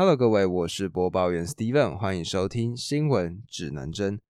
Hello，各位，我是播报员 Steven，欢迎收听新闻指南针。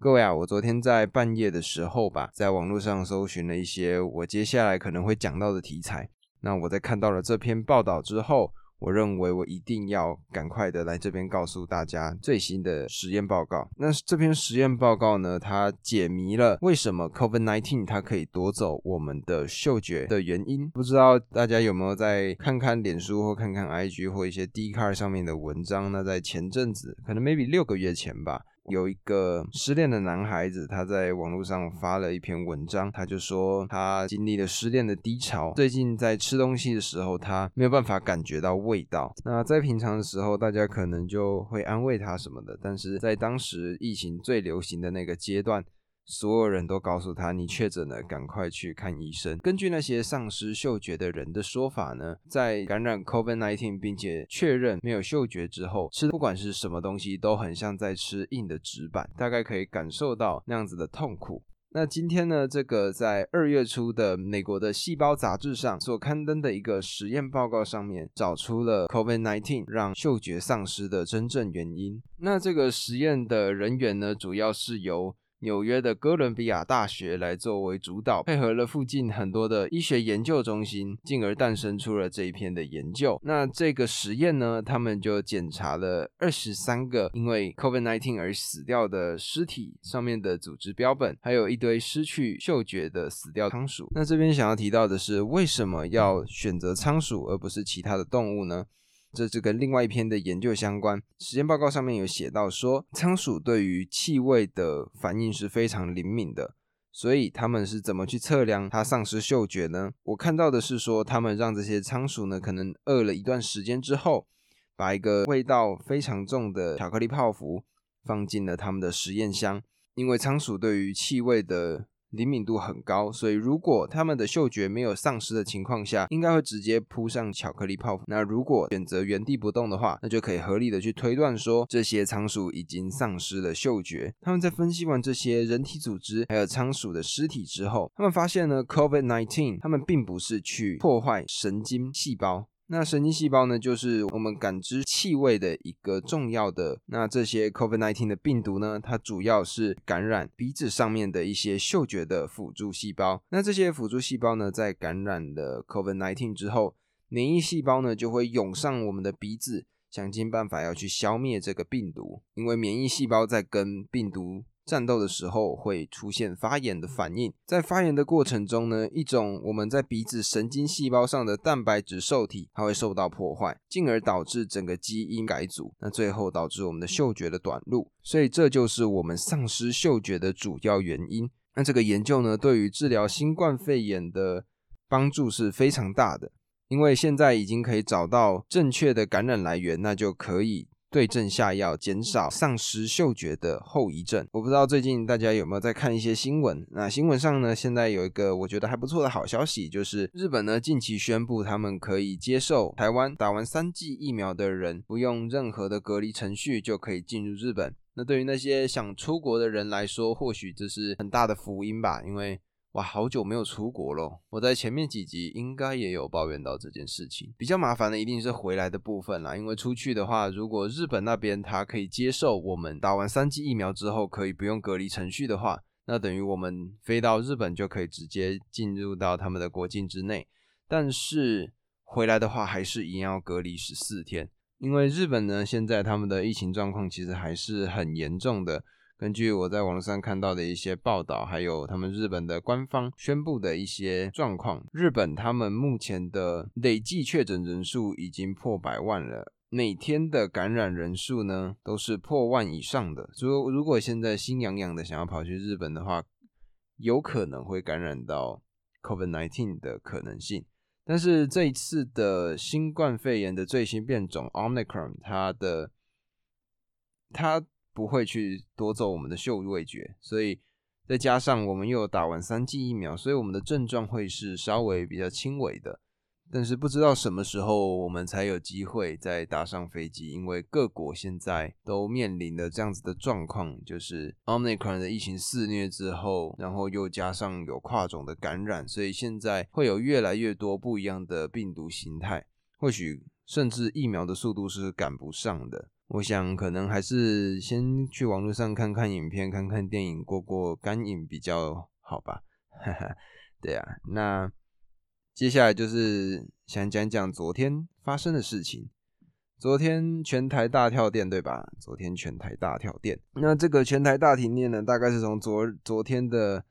各位啊，我昨天在半夜的时候吧，在网络上搜寻了一些我接下来可能会讲到的题材。那我在看到了这篇报道之后。我认为我一定要赶快的来这边告诉大家最新的实验报告。那这篇实验报告呢，它解谜了为什么 COVID-19 它可以夺走我们的嗅觉的原因。不知道大家有没有在看看脸书或看看 IG 或一些 d c a r 上面的文章？那在前阵子，可能 maybe 六个月前吧。有一个失恋的男孩子，他在网络上发了一篇文章，他就说他经历了失恋的低潮，最近在吃东西的时候，他没有办法感觉到味道。那在平常的时候，大家可能就会安慰他什么的，但是在当时疫情最流行的那个阶段。所有人都告诉他，你确诊了，赶快去看医生。根据那些丧失嗅觉的人的说法呢，在感染 COVID-19 并且确认没有嗅觉之后，吃不管是什么东西，都很像在吃硬的纸板，大概可以感受到那样子的痛苦。那今天呢，这个在二月初的美国的细胞杂志上所刊登的一个实验报告上面，找出了 COVID-19 让嗅觉丧失的真正原因。那这个实验的人员呢，主要是由纽约的哥伦比亚大学来作为主导，配合了附近很多的医学研究中心，进而诞生出了这一篇的研究。那这个实验呢，他们就检查了二十三个因为 COVID-19 而死掉的尸体上面的组织标本，还有一堆失去嗅觉的死掉仓鼠。那这边想要提到的是，为什么要选择仓鼠而不是其他的动物呢？这是跟另外一篇的研究相关。实验报告上面有写到说，仓鼠对于气味的反应是非常灵敏的。所以他们是怎么去测量它丧失嗅觉呢？我看到的是说，他们让这些仓鼠呢，可能饿了一段时间之后，把一个味道非常重的巧克力泡芙放进了他们的实验箱，因为仓鼠对于气味的灵敏度很高，所以如果他们的嗅觉没有丧失的情况下，应该会直接扑上巧克力泡芙。那如果选择原地不动的话，那就可以合理的去推断说，这些仓鼠已经丧失了嗅觉。他们在分析完这些人体组织还有仓鼠的尸体之后，他们发现呢，COVID-19 他们并不是去破坏神经细胞。那神经细胞呢，就是我们感知气味的一个重要的。那这些 COVID-19 的病毒呢，它主要是感染鼻子上面的一些嗅觉的辅助细胞。那这些辅助细胞呢，在感染了 COVID-19 之后，免疫细胞呢就会涌上我们的鼻子，想尽办法要去消灭这个病毒。因为免疫细胞在跟病毒战斗的时候会出现发炎的反应，在发炎的过程中呢，一种我们在鼻子神经细胞上的蛋白质受体，它会受到破坏，进而导致整个基因改组，那最后导致我们的嗅觉的短路，所以这就是我们丧失嗅觉的主要原因。那这个研究呢，对于治疗新冠肺炎的帮助是非常大的，因为现在已经可以找到正确的感染来源，那就可以。对症下药，减少丧失嗅觉的后遗症。我不知道最近大家有没有在看一些新闻？那新闻上呢，现在有一个我觉得还不错的好消息，就是日本呢近期宣布，他们可以接受台湾打完三剂疫苗的人，不用任何的隔离程序就可以进入日本。那对于那些想出国的人来说，或许这是很大的福音吧，因为。哇，好久没有出国了。我在前面几集应该也有抱怨到这件事情。比较麻烦的一定是回来的部分啦，因为出去的话，如果日本那边他可以接受我们打完三剂疫苗之后可以不用隔离程序的话，那等于我们飞到日本就可以直接进入到他们的国境之内。但是回来的话，还是一样要隔离十四天，因为日本呢现在他们的疫情状况其实还是很严重的。根据我在网上看到的一些报道，还有他们日本的官方宣布的一些状况，日本他们目前的累计确诊人数已经破百万了，每天的感染人数呢都是破万以上的。如如果现在心痒痒的想要跑去日本的话，有可能会感染到 COVID-19 的可能性。但是这一次的新冠肺炎的最新变种 Omicron，它的它。不会去夺走我们的嗅味觉，所以再加上我们又打完三剂疫苗，所以我们的症状会是稍微比较轻微的。但是不知道什么时候我们才有机会再搭上飞机，因为各国现在都面临的这样子的状况，就是 Omicron 的疫情肆虐之后，然后又加上有跨种的感染，所以现在会有越来越多不一样的病毒形态。或许甚至疫苗的速度是赶不上的。我想可能还是先去网络上看看影片、看看电影、过过干瘾比较好吧。哈哈，对啊，那接下来就是想讲讲昨天发生的事情。昨天全台大跳电，对吧？昨天全台大跳电，那这个全台大停电呢，大概是从昨昨天的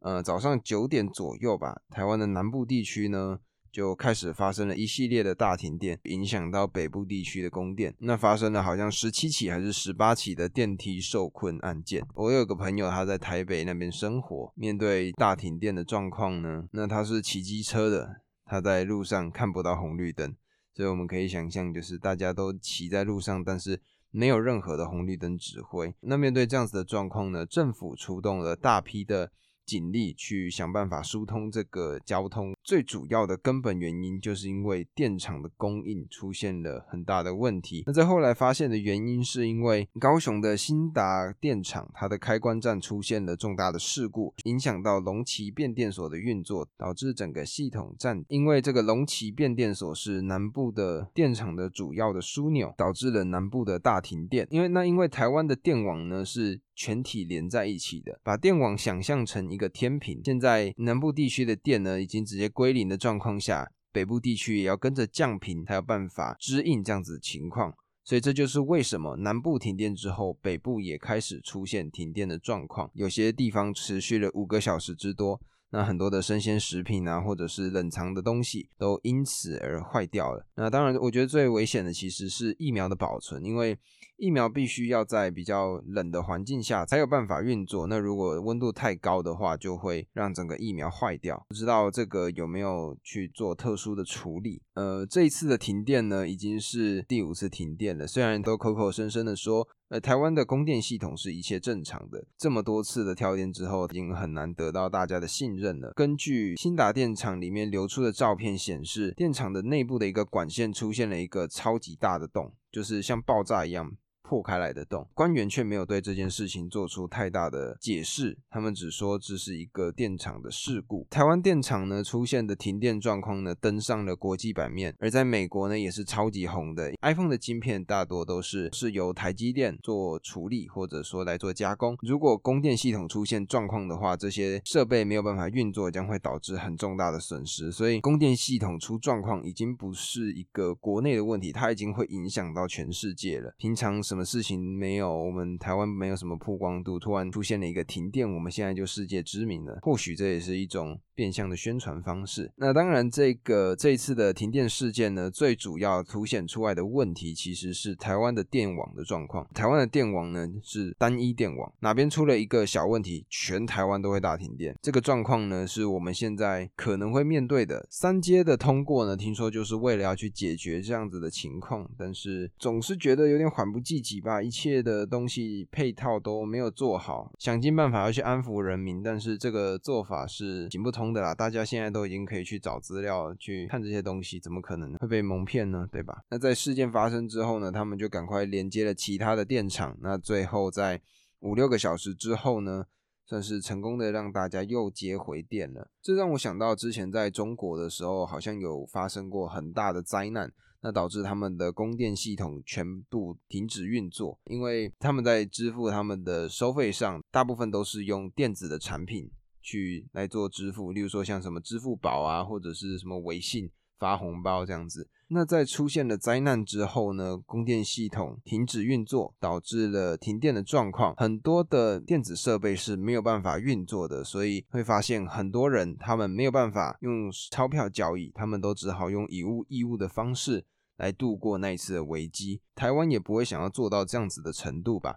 呃早上九点左右吧，台湾的南部地区呢就开始发生了一系列的大停电，影响到北部地区的供电。那发生了好像十七起还是十八起的电梯受困案件。我有个朋友他在台北那边生活，面对大停电的状况呢，那他是骑机车的，他在路上看不到红绿灯。所以我们可以想象，就是大家都骑在路上，但是没有任何的红绿灯指挥。那面对这样子的状况呢，政府出动了大批的。警力去想办法疏通这个交通，最主要的根本原因就是因为电厂的供应出现了很大的问题。那在后来发现的原因是因为高雄的新达电厂，它的开关站出现了重大的事故，影响到龙旗变电所的运作，导致整个系统站。因为这个龙旗变电所是南部的电厂的主要的枢纽，导致了南部的大停电。因为那因为台湾的电网呢是。全体连在一起的，把电网想象成一个天平。现在南部地区的电呢，已经直接归零的状况下，北部地区也要跟着降频，才有办法支应这样子的情况。所以这就是为什么南部停电之后，北部也开始出现停电的状况，有些地方持续了五个小时之多。那很多的生鲜食品啊，或者是冷藏的东西，都因此而坏掉了。那当然，我觉得最危险的其实是疫苗的保存，因为疫苗必须要在比较冷的环境下才有办法运作。那如果温度太高的话，就会让整个疫苗坏掉。不知道这个有没有去做特殊的处理？呃，这一次的停电呢，已经是第五次停电了。虽然都口口声声的说。呃，台湾的供电系统是一切正常的。这么多次的跳电之后，已经很难得到大家的信任了。根据新达电厂里面流出的照片显示，电厂的内部的一个管线出现了一个超级大的洞，就是像爆炸一样。破开来的洞，官员却没有对这件事情做出太大的解释，他们只说这是一个电厂的事故。台湾电厂呢出现的停电状况呢登上了国际版面，而在美国呢也是超级红的。iPhone 的晶片大多都是是由台积电做处理或者说来做加工。如果供电系统出现状况的话，这些设备没有办法运作，将会导致很重大的损失。所以供电系统出状况已经不是一个国内的问题，它已经会影响到全世界了。平常什什么事情没有，我们台湾没有什么曝光度，突然出现了一个停电，我们现在就世界知名了。或许这也是一种。变相的宣传方式。那当然，这个这一次的停电事件呢，最主要凸显出来的问题其实是台湾的电网的状况。台湾的电网呢是单一电网，哪边出了一个小问题，全台湾都会大停电。这个状况呢是我们现在可能会面对的。三阶的通过呢，听说就是为了要去解决这样子的情况，但是总是觉得有点缓不济急吧。一切的东西配套都没有做好，想尽办法要去安抚人民，但是这个做法是行不通。的啦，大家现在都已经可以去找资料去看这些东西，怎么可能会被蒙骗呢？对吧？那在事件发生之后呢，他们就赶快连接了其他的电厂，那最后在五六个小时之后呢，算是成功的让大家又接回电了。这让我想到之前在中国的时候，好像有发生过很大的灾难，那导致他们的供电系统全部停止运作，因为他们在支付他们的收费上，大部分都是用电子的产品。去来做支付，例如说像什么支付宝啊，或者是什么微信发红包这样子。那在出现了灾难之后呢，供电系统停止运作，导致了停电的状况，很多的电子设备是没有办法运作的，所以会发现很多人他们没有办法用钞票交易，他们都只好用以物易物的方式来度过那一次的危机。台湾也不会想要做到这样子的程度吧。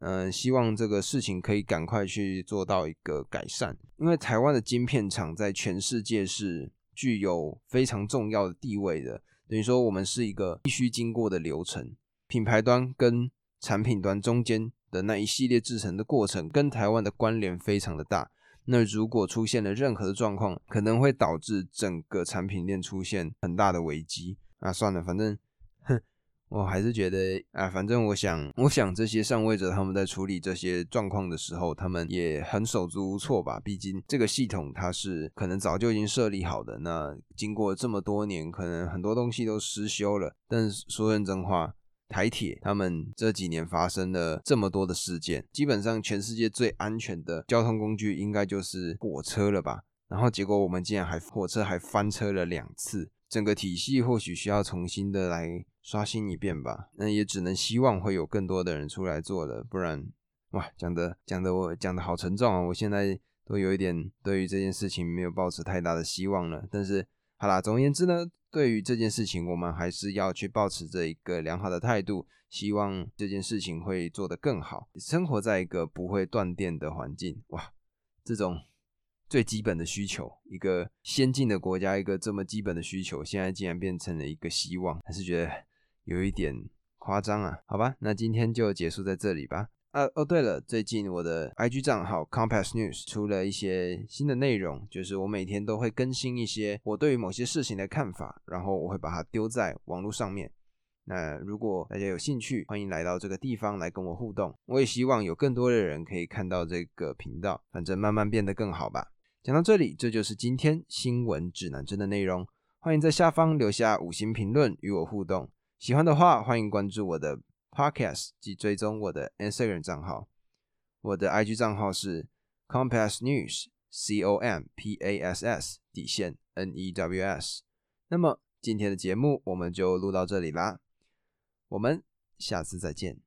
嗯，希望这个事情可以赶快去做到一个改善，因为台湾的晶片厂在全世界是具有非常重要的地位的，等于说我们是一个必须经过的流程，品牌端跟产品端中间的那一系列制成的过程，跟台湾的关联非常的大。那如果出现了任何的状况，可能会导致整个产品链出现很大的危机。啊算了，反正。哼我还是觉得啊，反正我想，我想这些上位者他们在处理这些状况的时候，他们也很手足无措吧。毕竟这个系统它是可能早就已经设立好的，那经过这么多年，可能很多东西都失修了。但说认真话，台铁他们这几年发生了这么多的事件，基本上全世界最安全的交通工具应该就是火车了吧？然后结果我们竟然还火车还翻车了两次，整个体系或许需要重新的来刷新一遍吧。那也只能希望会有更多的人出来做了，不然哇，讲的讲的我讲的好沉重啊！我现在都有一点对于这件事情没有抱持太大的希望了。但是好啦，总而言之呢，对于这件事情，我们还是要去保持着一个良好的态度，希望这件事情会做得更好。生活在一个不会断电的环境，哇，这种。最基本的需求，一个先进的国家，一个这么基本的需求，现在竟然变成了一个希望，还是觉得有一点夸张啊？好吧，那今天就结束在这里吧。啊哦，对了，最近我的 IG 账号 Compass News 出了一些新的内容，就是我每天都会更新一些我对于某些事情的看法，然后我会把它丢在网络上面。那如果大家有兴趣，欢迎来到这个地方来跟我互动。我也希望有更多的人可以看到这个频道，反正慢慢变得更好吧。讲到这里，这就是今天新闻指南针的内容。欢迎在下方留下五星评论与我互动。喜欢的话，欢迎关注我的 Podcast 及追踪我的 Instagram 账号。我的 IG 账号是 Compass News，C O M P A S S 底线 N E W S。那么今天的节目我们就录到这里啦，我们下次再见。